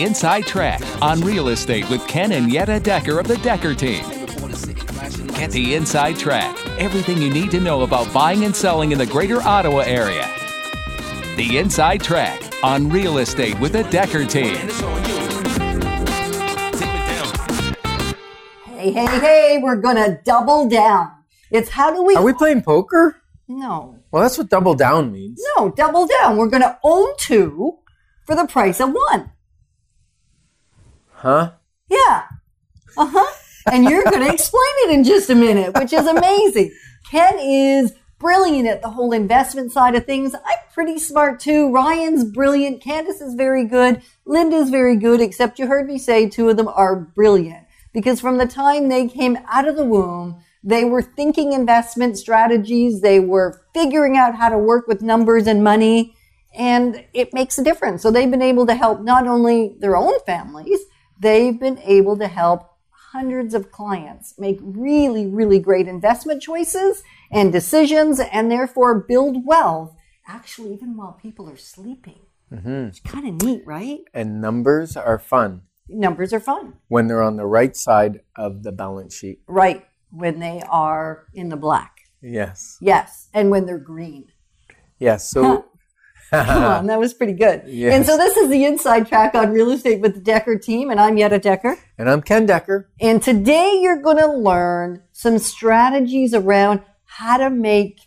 The Inside Track on real estate with Ken and Yetta Decker of the Decker Team. Get the Inside Track, everything you need to know about buying and selling in the greater Ottawa area. The Inside Track on real estate with the Decker Team. Hey, hey, hey, we're gonna double down. It's how do we. Are we playing poker? No. Well, that's what double down means. No, double down. We're gonna own two for the price of one. Huh? Yeah. Uh huh. And you're going to explain it in just a minute, which is amazing. Ken is brilliant at the whole investment side of things. I'm pretty smart too. Ryan's brilliant. Candace is very good. Linda's very good, except you heard me say two of them are brilliant because from the time they came out of the womb, they were thinking investment strategies. They were figuring out how to work with numbers and money. And it makes a difference. So they've been able to help not only their own families, they've been able to help hundreds of clients make really, really great investment choices and decisions and therefore build wealth actually even while people are sleeping. Mm-hmm. It's kind of neat, right? And numbers are fun Numbers are fun. when they're on the right side of the balance sheet. Right. When they are in the black. Yes. Yes. And when they're green. Yes. So Come on, that was pretty good. Yes. And so this is the inside track on real estate with the Decker team, and I'm Yetta Decker. and I'm Ken Decker. And today you're going to learn some strategies around how to make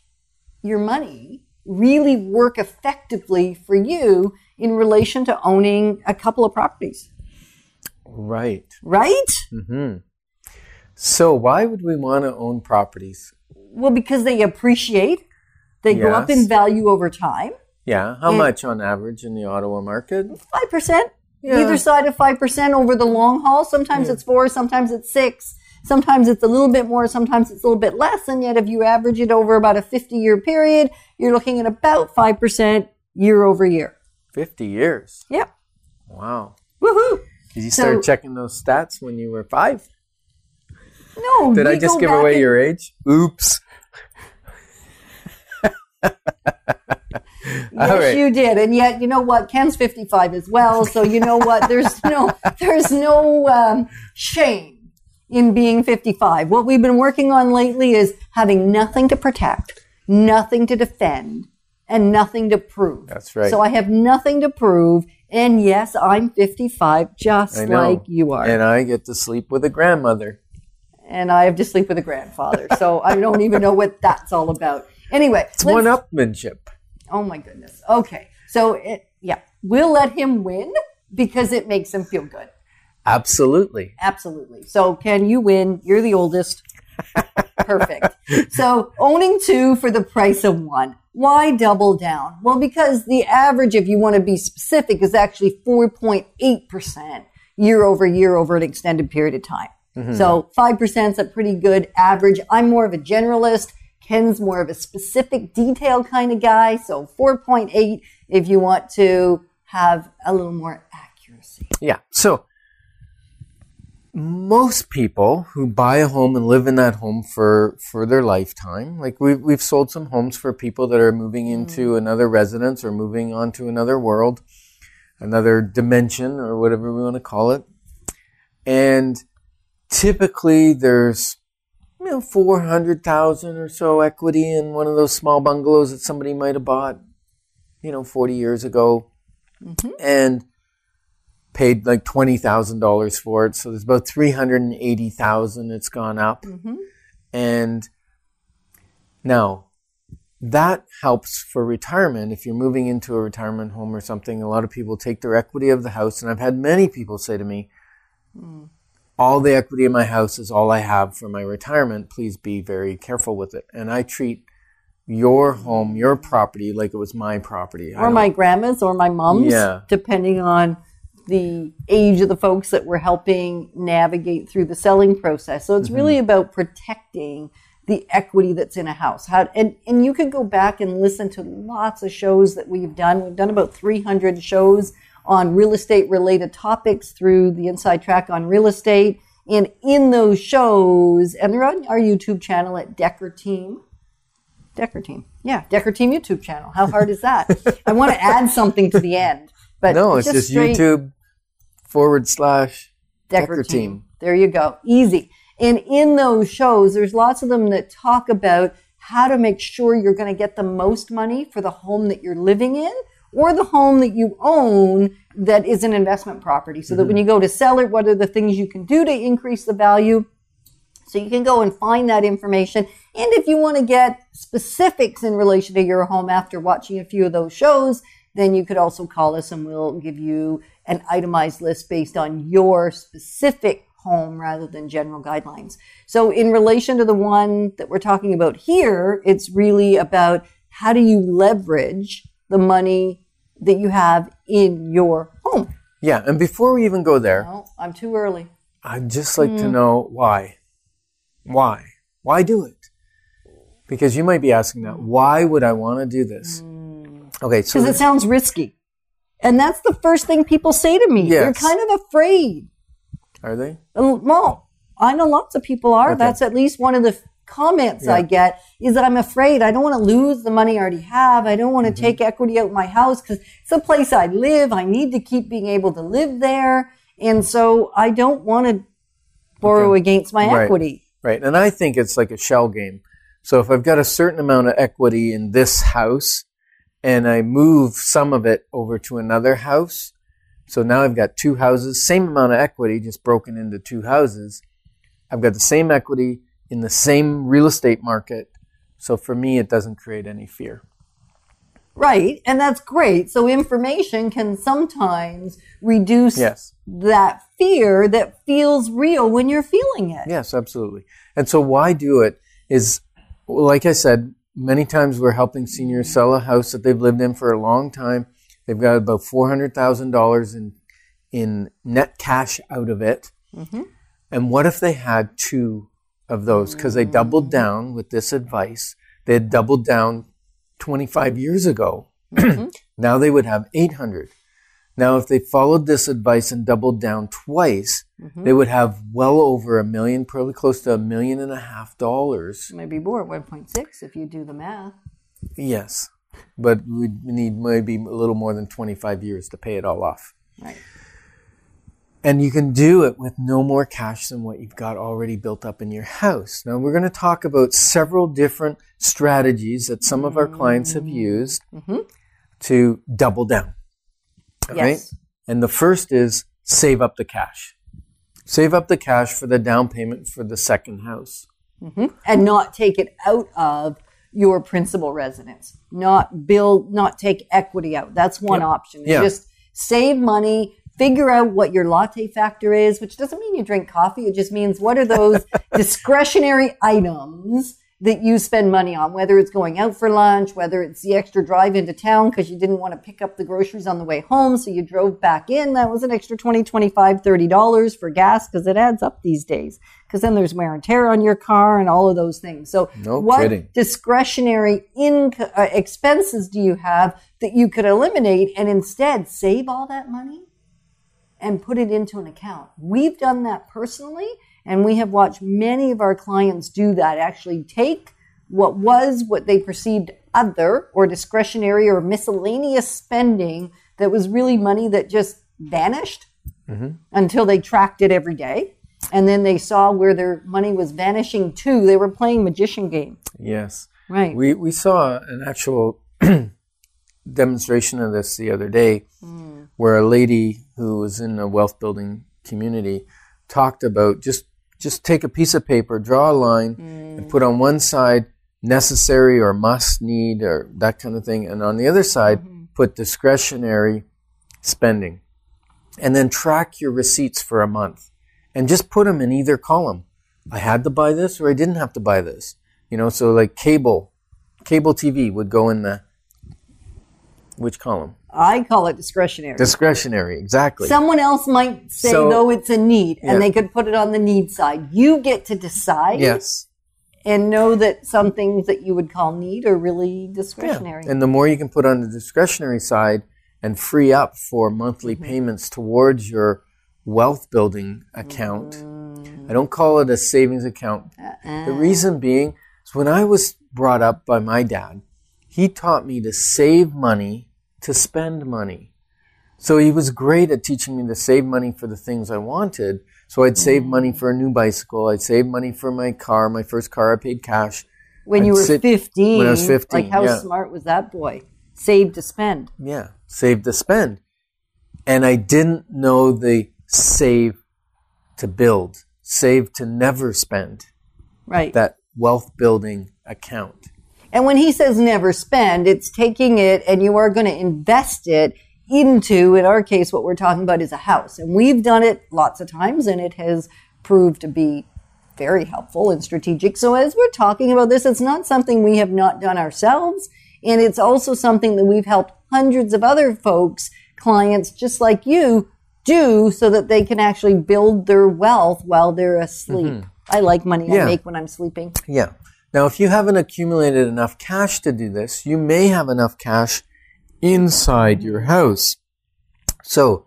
your money really work effectively for you in relation to owning a couple of properties, Right. right? hmm So why would we want to own properties? Well, because they appreciate, they go up in value over time. Yeah. How And- much on average in the Ottawa market? 5%, Yeah. either side of 5% over the long haul. Sometimes it's four, sometimes it's six. Sometimes it's a little bit more, sometimes it's a little bit less. And yet, if you average it over about a 50 year period, you're looking at about 5% year over year. 50 years. Yep. Wow. Woohoo. Did you So- start checking those stats when you were five? No. Did I just give away and- your age? Oops. Yes, right. you did. And yet, you know what? Ken's 55 as well. So you know what? There's no, there's no um, shame in being 55. What we've been working on lately is having nothing to protect, nothing to defend, and nothing to prove. That's right. So I have nothing to prove. And yes, I'm 55, just like you are. And I get to sleep with a grandmother. and I have to sleep with a grandfather. So I don't even know what that's all about. Anyway, It's one upmanship. Oh my goodness. Okay. So it, yeah, we'll let him win because it makes him feel good. Absolutely. Absolutely. So can you win? You're the oldest. Perfect. So owning two for the price of one. Why double down? Well, because the average, if you want to be specific, is actually 4.8% year over year over an extended period of time. Mm-hmm. So 5% is a pretty good average. I'm more of a generalist. Ken's more of a specific detail kind of guy. So 4.8 if you want to have a little more accuracy. Yeah. So most people who buy a home and live in that home for for their lifetime, like we've we've sold some homes for people that are moving mm. into another residence or moving on to another world, another dimension or whatever we want to call it. And typically there's you know, 400,000 or so equity in one of those small bungalows that somebody might have bought, you know, 40 years ago. Mm-hmm. And paid like $20,000 for it. So there's about 380,000 it's gone up. Mm-hmm. And now that helps for retirement. If you're moving into a retirement home or something, a lot of people take their equity of the house. And I've had many people say to me, mm. All the equity in my house is all I have for my retirement. Please be very careful with it. And I treat your home, your property, like it was my property. Or my grandma's or my mom's, Yeah. depending on the age of the folks that we're helping navigate through the selling process. So it's Mm-hmm. really about protecting the equity that's in a house. How, and, and you could go back and listen to lots of shows that we've done. We've done about 300 shows on real estate related topics through the inside track on real estate. And in those shows, and they're on our YouTube channel at Decker Team, Decker Team. Yeah, Decker Team YouTube channel. How hard is that? I want to add something to the end, but No, it's just straight- YouTube forward slash Decker, Decker team. team. There you go. Easy. And in those shows, there's lots of them that talk about how to make sure you're going to get the most money for the home that you're living in or the home that you own that is an investment property. So that mm-hmm. when you go to sell it, what are the things you can do to increase the value? So you can go and find that information. And if you want to get specifics in relation to your home after watching a few of those shows, then you could also call us and we'll give you an itemized list based on your specific home rather than general guidelines. So in relation to the one that we're talking about here, it's really about how do you leverage the money that you have in your home. Yeah, and before we even go there, Oh, I'm too early. I'd just like Hmm. to know why. Why? Why do it? Because you might be asking that. Why would I want to do this? Hmm. Okay, so because it sounds risky. And that's the first thing people say to me. They're kind of afraid. are they? Well, I know lots of people are. Okay. That's at least one of the comments I get is that I'm afraid. I don't want to lose the money I already have. I don't want to Mm-hmm. take equity out of my house because it's a place I live. I need to keep being able to live there. And so I don't want to borrow Okay. against my Right. equity. Right. And I think it's like a shell game. So if I've got a certain amount of equity in this house and I move some of it over to another house, so now I've got two houses, same amount of equity, just broken into two houses. I've got the same equity in the same real estate market. So for me, it doesn't create any fear. Right. And that's great. So information can sometimes reduce Yes. that fear that feels real when you're feeling it. Yes, absolutely. And so why do it is, like I said, many times we're helping seniors sell a house that they've lived in for a long time. They've got about four hundred thousand dollars in in net cash out of it. Mm-hmm. And what if they had two of those? Because they doubled down with this advice. They had doubled down twenty five years ago. Mm-hmm. now they would have eight hundred. Now, if they followed this advice and doubled down twice, mm-hmm. they would have well over a million, probably close to a million and a half dollars. Maybe more, 1.6 if you do the math. Yes, but we need maybe a little more than 25 years to pay it all off. Right. And you can do it with no more cash than what you've got already built up in your house. Now, we're going to talk about several different strategies that some of our clients have mm-hmm. used mm-hmm. to double down. All right? Yes. And the first is save up the cash. Save up the cash for the down payment for the second house. Mm-hmm. And not take it out of your principal residence. Not build, not take equity out. That's one Yep. option. Yeah. Just save money, figure out what your latte factor is, which doesn't mean you drink coffee. It just means what are those discretionary items that you spend money on, whether it's going out for lunch, whether it's the extra drive into town because you didn't want to pick up the groceries on the way home. So you drove back in. That was an extra 20, 25, 30 dollars for gas because it adds up these days. Because then there's wear and tear on your car and all of those things. So No what kidding. discretionary inco- uh, expenses do you have that you could eliminate and instead save all that money and put it into an account. We've done that personally, and we have watched many of our clients do that. Actually, take what was what they perceived other or discretionary or miscellaneous spending that was really money that just vanished mm-hmm. until they tracked it every day. And then they saw where their money was vanishing to. They were playing magician game. Yes. Right. We, we saw an actual demonstration of this the other day hmm. Where a lady who was in a wealth building community talked about just just take a piece of paper, draw a line, and mm. put on one side necessary or must need or that kind of thing, and on the other side mm-hmm. put discretionary spending. And then track your receipts for a month and just put them in either column. I had to buy this or I didn't have to buy this. You know, so like cable, cable TV would go in the which column? I call it discretionary. Discretionary, exactly. Someone else might say, So- though, it's a need, and Yeah. they could put it on the need side. You get to decide yes. and know that some things that you would call need are really Yeah. discretionary. And the more you can put on the discretionary side and free up for monthly Mm-hmm. payments towards your wealth building account. Mm. I don't call it a savings account. Uh-uh. The reason being is when I was brought up by my dad, he taught me to save money to spend money. So he was great at teaching me to save money for the things I wanted. So I'd save money for a new bicycle. I'd save money for my car. My first car I paid cash. When you I'd were sit- 15. when I was 15, Like, how yeah. smart was that boy? Save to spend. Yeah, save to spend. And I didn't know the save to build, save to never spend, Right. that wealth building account. And when he says never spend, it's taking it and you are going to invest it into, in our case, what we're talking about is a house. And we've done it lots of times and it has proved to be very helpful and strategic. So as we're talking about this, it's not something we have not done ourselves. And it's also something that we've helped hundreds of other folks, clients just like you, do so that they can actually build their wealth while they're asleep. Mm-hmm. I like money I make when I'm sleeping. Yeah. Now, if you haven't accumulated enough cash to do this, you may have enough cash inside your house. So,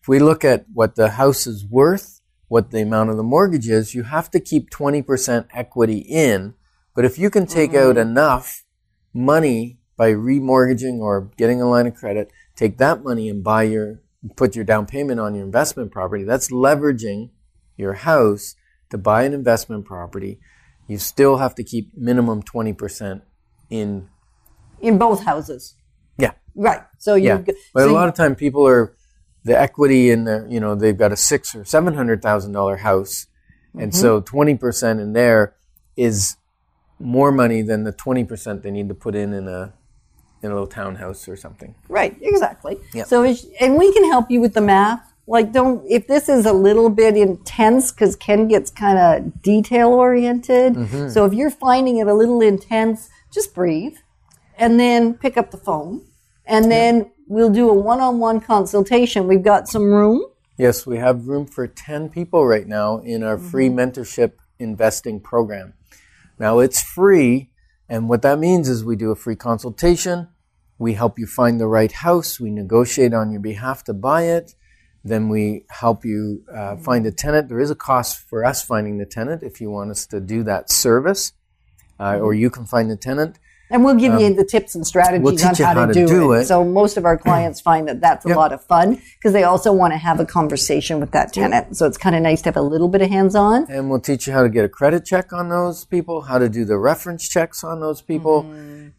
if we look at what the house is worth, what the amount of the mortgage is, you have to keep 20% equity in. But if you can take out mm-hmm. enough money by remortgaging or getting a line of credit, take that money and buy your, put your down payment on your investment property, that's leveraging your house to buy an investment property. You still have to keep minimum 20% in. In both houses. Yeah. Right. So you Yeah. go- But so a lot of time people are, the equity in their, you know, they've got a six or seven hundred thousand dollar house. And so Mm-hmm. 20% in there is more money than the 20% they need to put in in a, in a little townhouse or something. right, exactly. Yeah. So and we can help you with the math. Like don't if this is a little bit intense cuz Ken gets kind of detail oriented. Mm-hmm. So if you're finding it a little intense, just breathe and then pick up the phone and then we'll do a one-on-one consultation. We've got some room. Yes, we have room for 10 people right now in our free mentorship investing program. Now it's free, and what that means is we do a free consultation, we help you find the right house, we negotiate on your behalf to buy it, then we help you uh, find a tenant. There is a cost for us finding the tenant if you want us to do that service, uh, or you can find the tenant. And we'll give you the tips and strategies Um, we'll on how, how to, do, do it. it. So most of our clients find that that's a Yep. lot of fun because they also want to have a conversation with that tenant. So it's kind of nice to have a little bit of hands-on. And we'll teach you how to get a credit check on those people, how to do the reference checks on those people,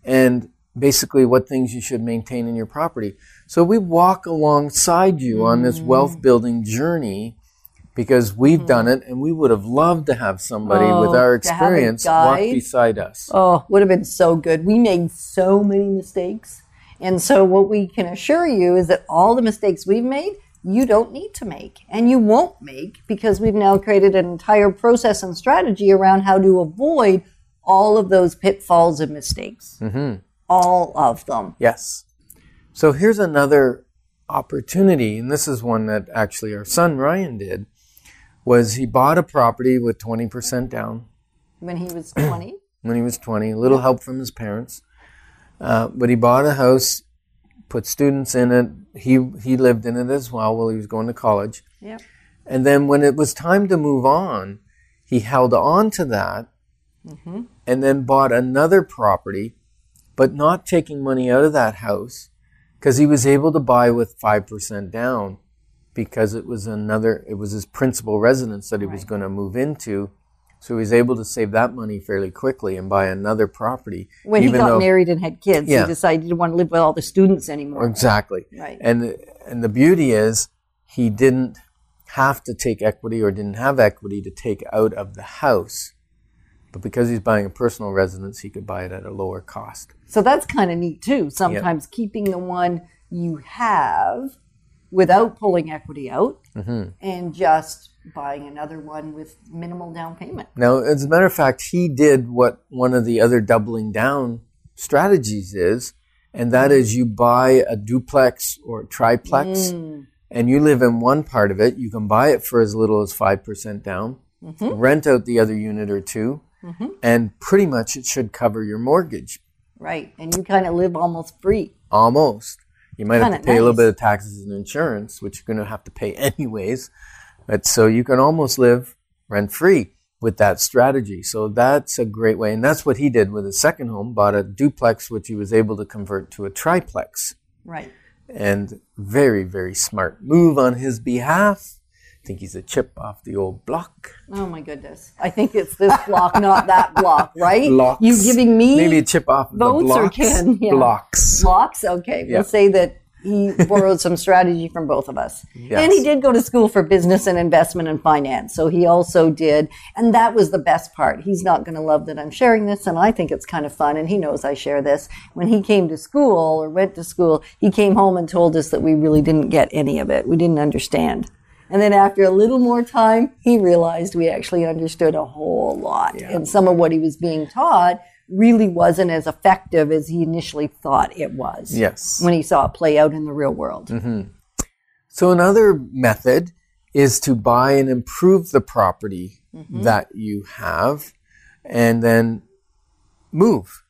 and basically what things you should maintain in your property. So we walk alongside you on this mm. wealth building journey because we've mm. done it and we would have loved to have somebody with Oh, our have a experience walk beside us. Oh, would have been so good. We made so many mistakes. And so what we can assure you is that all the mistakes we've made, you don't need to make and you won't make because we've now created an entire process and strategy around how to avoid all of those pitfalls and mistakes. Mm-hmm. All of them. Yes. So here's another opportunity, and this is one that actually our son Ryan did, was he bought a property with 20% down When he was 20. when he was 20, a little help from his parents. Uh, but he bought a house, put students in it. He, he lived in it as well while he was going to college. yeah. And then when it was time to move on, he held on to that and then bought another property, but not taking money out of that house because he was able to buy with 5% down because it was another, it was his principal residence that he was going to move into. So he was able to save that money fairly quickly and buy another property. When he got though- married and had kids, Yeah. he decided he didn't want to live with all the students anymore. Exactly. Right. And and the beauty is he didn't have to take equity or didn't have equity to take out of the house. But because he's buying a personal residence, he could buy it at a lower cost. So that's kind of neat too. Sometimes keeping the one you have without pulling equity out Mm-hmm. and just buying another one with minimal down payment. Now, as a matter of fact, he did what one of the other doubling down strategies is, and that is you buy a duplex or triplex and you live in one part of it. You can buy it for as little as 5% down, rent out the other unit or 2 and pretty much it should cover your mortgage. Right. And you kind of live almost free. Almost. You might have to pay a little bit of taxes and insurance, which you're going to have to pay anyways. But so you can almost live rent free with that strategy. So that's a great way. And that's what he did with his second home, bought a duplex, which he was able to convert to a triplex. Right. and very, very smart move on his behalf. I think he's a chip off the old block. Oh my goodness. I think it's this block, not that block, right? Blocks. You giving me maybe a chip off the votes or blocks. Ken? Yeah. Blocks. blocks? Okay. Yeah. We'll say that he borrowed some strategy from both of us. Yes. And he did go to school for business and investment and finance. So he also did. And that was the best part. He's not going to love that I'm sharing this. And I think it's kind of fun. And he knows I share this. When he came to school or went to school, he came home and told us that we really didn't get any of it. We didn't understand. And then after a little more time, he realized we actually understood a whole lot. And some of what he was being taught really wasn't as effective as he initially thought it was Yes. when he saw it play out in the real world. Mm-hmm. So another method is to buy and improve the property mm-hmm. that you have and then move.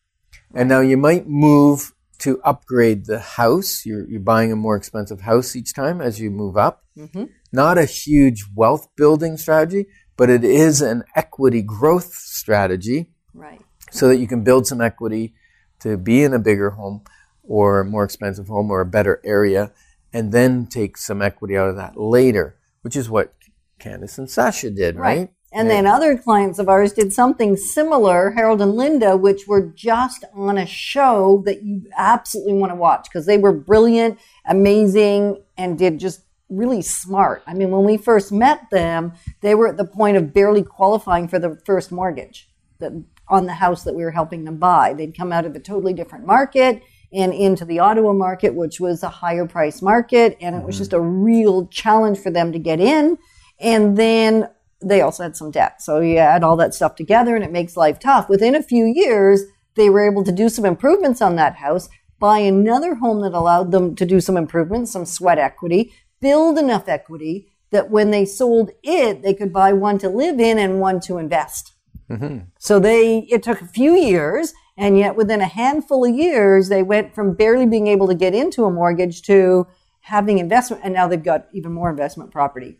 And now you might move to upgrade the house. You're, you're buying a more expensive house each time as you move up. Mm-hmm. Not a huge wealth building strategy, but it is an equity growth strategy Right. so that you can build some equity to be in a bigger home or a more expensive home or a better area and then take some equity out of that later, which is what Candace and Sasha did, right? And then other clients of ours did something similar, Harold and Linda, which were just on a show that you absolutely want to watch because they were brilliant, amazing, and did just really smart. I mean, when we first met them, they were at the point of barely qualifying for the first mortgage that, on the house that we were helping them buy. They'd come out of a totally different market and into the Ottawa market, which was a higher price market. And it was mm-hmm. just a real challenge for them to get in. And then they also had some debt. So you add all that stuff together and it makes life tough. Within a few years, they were able to do some improvements on that house, buy another home that allowed them to do some improvements, some sweat equity, build enough equity that when they sold it, they could buy one to live in and one to invest. Mm-hmm. So they, it took a few years, and yet within a handful of years, they went from barely being able to get into a mortgage to having investment, and now they've got even more investment property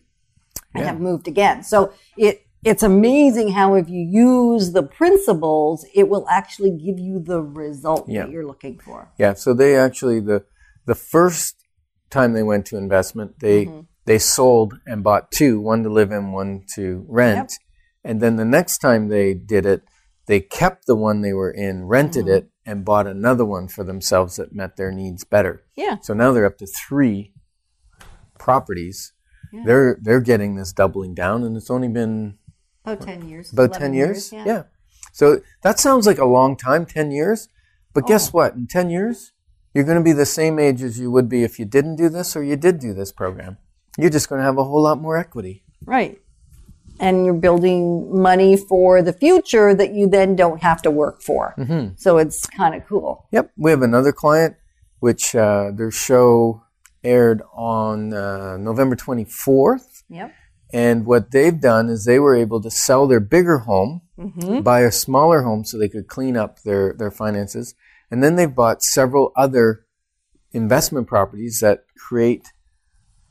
and have moved again. So it, it's amazing how if you use the principles, it will actually give you the result Yeah. that you're looking for. Yeah, so they actually the the first time they went to investment, they Mm-hmm. they sold and bought two, one to live in, one to rent. And then the next time they did it, they kept the one they were in, rented Mm-hmm. it, and bought another one for themselves that met their needs better. Yeah. So now they're up to three properties. Yeah. They're they're getting this doubling down, and it's only been About 10 years. about 11 10 years. yeah. yeah. So that sounds like a long time, 10 years. But Oh. guess what? In 10 years, you're going to be the same age as you would be if you didn't do this or you did do this program. You're just going to have a whole lot more equity. Right. And you're building money for the future that you then don't have to work for. Mm-hmm. So it's kind of cool. Yep. We have another client, which uh, their show aired on uh, November 24th. Yep. And what they've done is they were able to sell their bigger home, Mm-hmm. buy a smaller home so they could clean up their, their finances. And then they've bought several other investment properties that create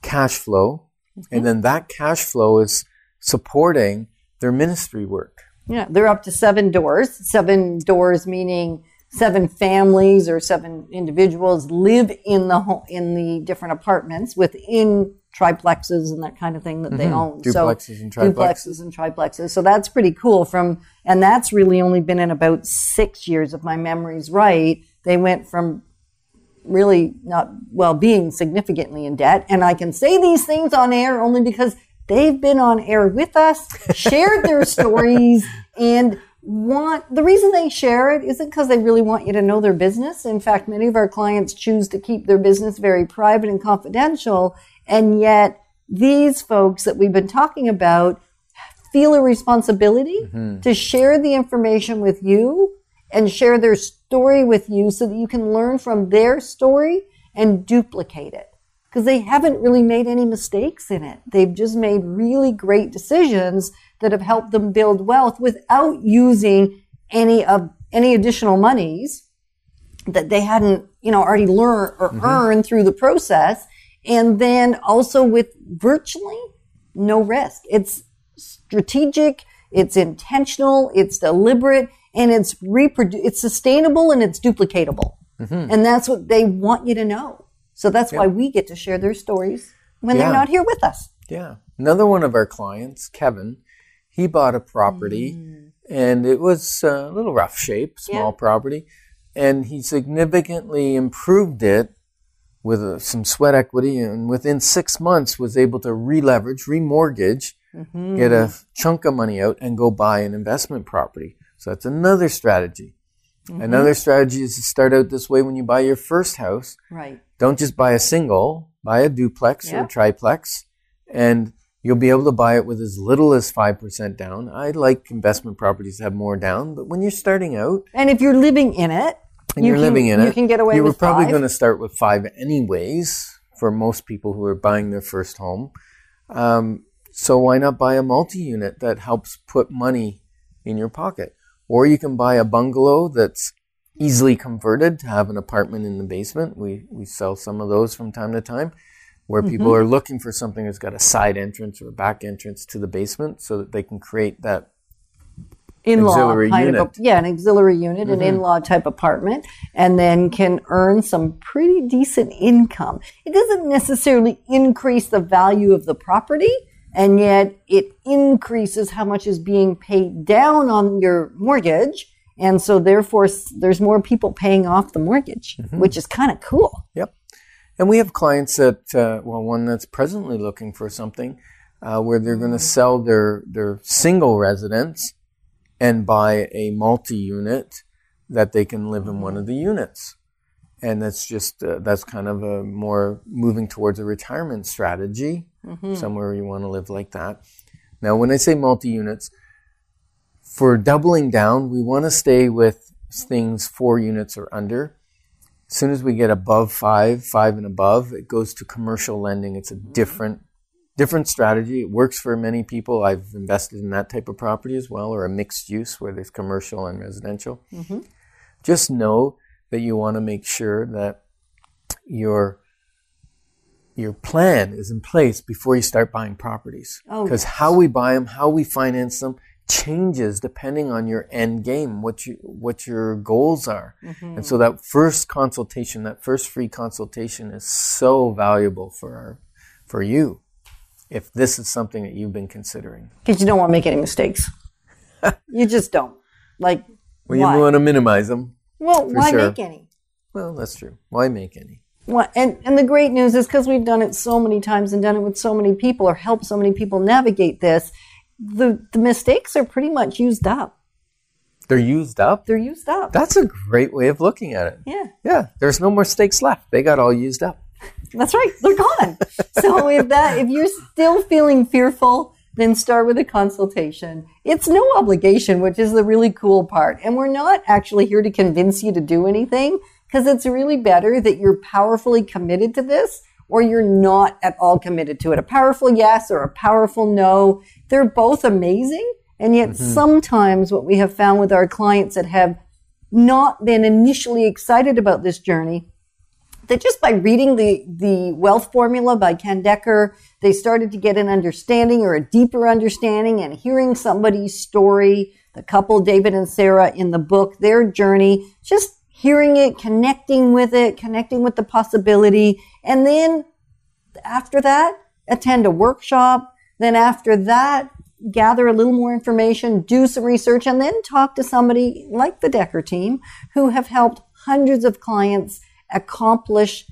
cash flow. Mm-hmm. And then that cash flow is supporting their ministry work. Yeah. They're up to seven doors. Seven doors meaning seven families or seven individuals live in the home, in the different apartments within triplexes and that kind of thing that they own. Mm-hmm. Duplexes and so, triplexes. Duplexes and triplexes. So that's pretty cool. From and that's really only been in about six years, if my memory's right. They went from really not well being significantly in debt and i can say these things on air only because they've been on air with us shared their stories and want the reason they share it isn't because they really want you to know their business in fact many of our clients choose to keep their business very private and confidential and yet these folks that we've been talking about feel a responsibility mm-hmm. to share the information with you and share their story with you so that you can learn from their story and duplicate it. Because they haven't really made any mistakes in it. They've just made really great decisions that have helped them build wealth without using any of any additional monies that they hadn't, you know, already learned or mm-hmm. earned through the process. And then also with virtually no risk. It's strategic, it's intentional, it's deliberate, and it's reprodu- it's sustainable and it's duplicatable. Mm-hmm. And that's what they want you to know. So that's why we get to share their stories when they're not here with us. Yeah. Another one of our clients, Kevin, he bought a property mm. and it was a little rough shape, small Yeah. property, and he significantly improved it with uh, some sweat equity and within six months was able to re-leverage, remortgage, get a chunk of money out and go buy an investment property. So that's another strategy. Another strategy is to start out this way when you buy your first house Right. don't just buy a single, buy a duplex or a triplex, and you'll be able to buy it with as little as 5% down. I like investment properties to have more down, but when you're starting out And if you're living in it, and you you're can, living in you it, can get away you were with probably going to start with five anyways for most people who are buying their first home. Um, so why not buy a multi-unit that helps put money in your pocket? Or you can buy a bungalow that's easily converted to have an apartment in the basement. We we sell some of those from time to time, where people Mm-hmm. are looking for something that's got a side entrance or a back entrance to the basement, so that they can create that. In-law of unit. a, yeah, an auxiliary unit, an in-law type apartment, and then can earn some pretty decent income. It doesn't necessarily increase the value of the property, and yet it increases how much is being paid down on your mortgage. And so therefore there's more people paying off the mortgage, which is kind of cool. Yep. And we have clients that, uh, well, one that's presently looking for something uh, where they're going to sell their, their single residence and buy a multi unit that they can live in one of the units. And that's just, uh, that's kind of a more moving towards a retirement strategy, somewhere you want to live like that. Now, when I say multi units, for doubling down, we want to stay with things four units or under. As soon as we get above five, five and above, it goes to commercial lending. It's a different, different strategy. It works for many people. I've invested in that type of property as well, or a mixed use where there's commercial and residential. Mm-hmm. Just know that you want to make sure that your your plan is in place before you start buying properties. Oh, Because yes. how we buy them, how we finance them, changes depending on your end game, what you what your goals are. Mm-hmm. And so that first consultation, that first free consultation is so valuable for our, for you if this is something that you've been considering. Because you don't want to make any mistakes. you just don't. Like, Well, you why? want to minimize them. well, why sure. make any? Well, that's true. Why make any? Well, and, and the great news is because we've done it so many times and done it with so many people or helped so many people navigate this, the, the mistakes are pretty much used up. They're used up. They're used up. That's a great way of looking at it. yeah, Yeah, there's no more steaks left. They got all used up. That's right. They're gone. so if that if you're still feeling fearful, then start with a consultation. It's no obligation, which is the really cool part. And we're not actually here to convince you to do anything because it's really better that you're powerfully committed to this or you're not at all committed to it. A powerful yes or a powerful no, they're both amazing. And yet mm-hmm. sometimes what we have found with our clients that have not been initially excited about this journey that just by reading the, the wealth formula by Ken Decker, they started to get an understanding or a deeper understanding and hearing somebody's story, the couple, David and Sarah in the book, their journey, just hearing it, connecting with it, connecting with the possibility. And then after that, attend a workshop. Then after that, gather a little more information, do some research, and then talk to somebody like the Decker team who have helped hundreds of clients accomplish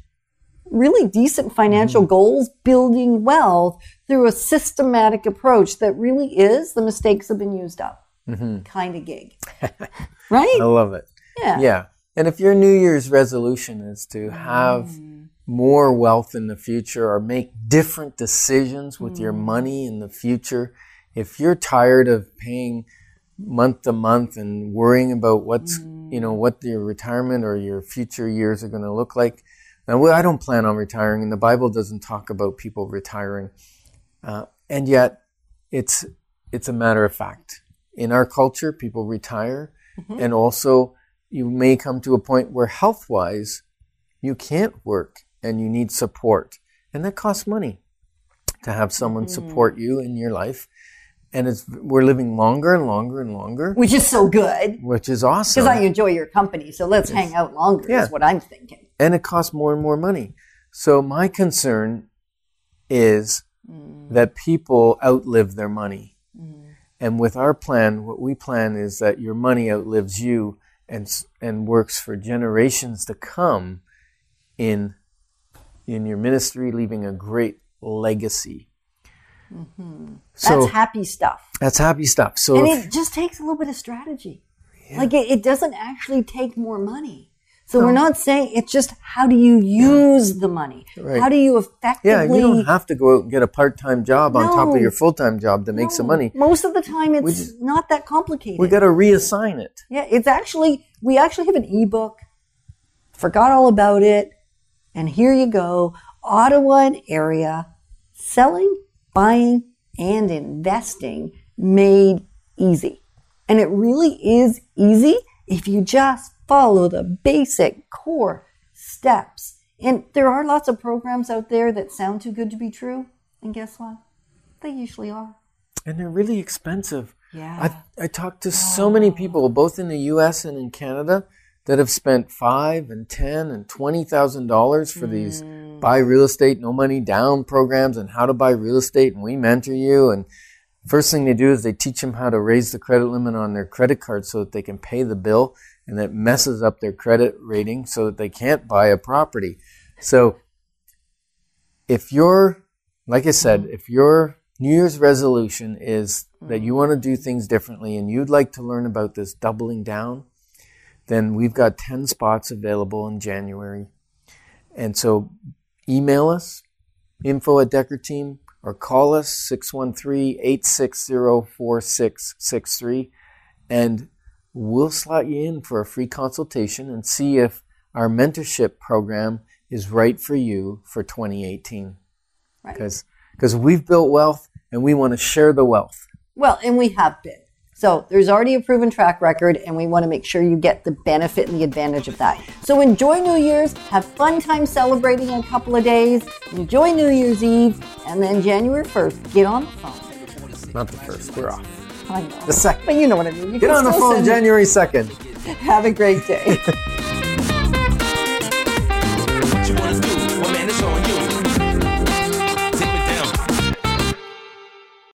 really decent financial mm-hmm. goals, building wealth through a systematic approach that really is the mistakes have been used up mm-hmm. kind of gig. right? I love it. Yeah. Yeah. And if your New Year's resolution is to have mm. more wealth in the future or make different decisions with your mm. money in the future, if you're tired of paying month to month and worrying about what's, you know, mm. what your retirement or your future years are going to look like. Now, well, I don't plan on retiring, and the Bible doesn't talk about people retiring. Uh, and yet, it's it's a matter of fact. In our culture, people retire, mm-hmm. and also you may come to a point where health-wise, you can't work and you need support, and that costs money to have someone support mm. you in your life. And it's we're living longer and longer and longer, Which is so good which is awesome. because I enjoy your company. So let's hang out longer, Yeah. is what I'm thinking. and it costs more and more money. So my concern is mm. that people outlive their money. Mm. And with our plan, what we plan is that your money outlives you and and works for generations to come in in your ministry, leaving a great legacy. So That's happy stuff. that's happy stuff. So And if- it just takes a little bit of strategy. Like it, it doesn't actually take more money. So we're not saying it's just how do you use the money? Right. How do you effectively yeah, you don't have to go out and get a part-time job on top of your full-time job to make some money. Most of the time it's just- not that complicated. We got to reassign it. yeah, it's actually we actually have an ebook. Forgot all about it. And here you go. Ottawa and area selling, buying, and investing made easy. And it really is easy if you just follow the basic core steps. And there are lots of programs out there that sound too good to be true. And guess what? They usually are. And they're really expensive. Yeah. I I talked to so many people, both in the U.S. and in Canada, that have spent five and ten and twenty thousand dollars for these mm. Buy real estate, no money down programs, and how to buy real estate, and we mentor you. And first thing they do is they teach them how to raise the credit limit on their credit card so that they can pay the bill, and that messes up their credit rating so that they can't buy a property. So if you're, like I said, if your New Year's resolution is that you want to do things differently and you'd like to learn about this doubling down, then we've got 10 spots available in January. And so email us, info at Decker Team, or call us 613 860 4663, and we'll slot you in for a free consultation and see if our mentorship program is right for you for 2018 Right. because we've built wealth and we want to share the wealth. Well, and we have been. So there's already a proven track record, and we want to make sure you get the benefit and the advantage of that. So enjoy New Year's, have fun time celebrating in a couple of days, enjoy New Year's Eve, and then January 1st, get on the phone. Not the first, we're off. I know. The second. But you know what I mean. You get on the phone January 2nd. Have a great day.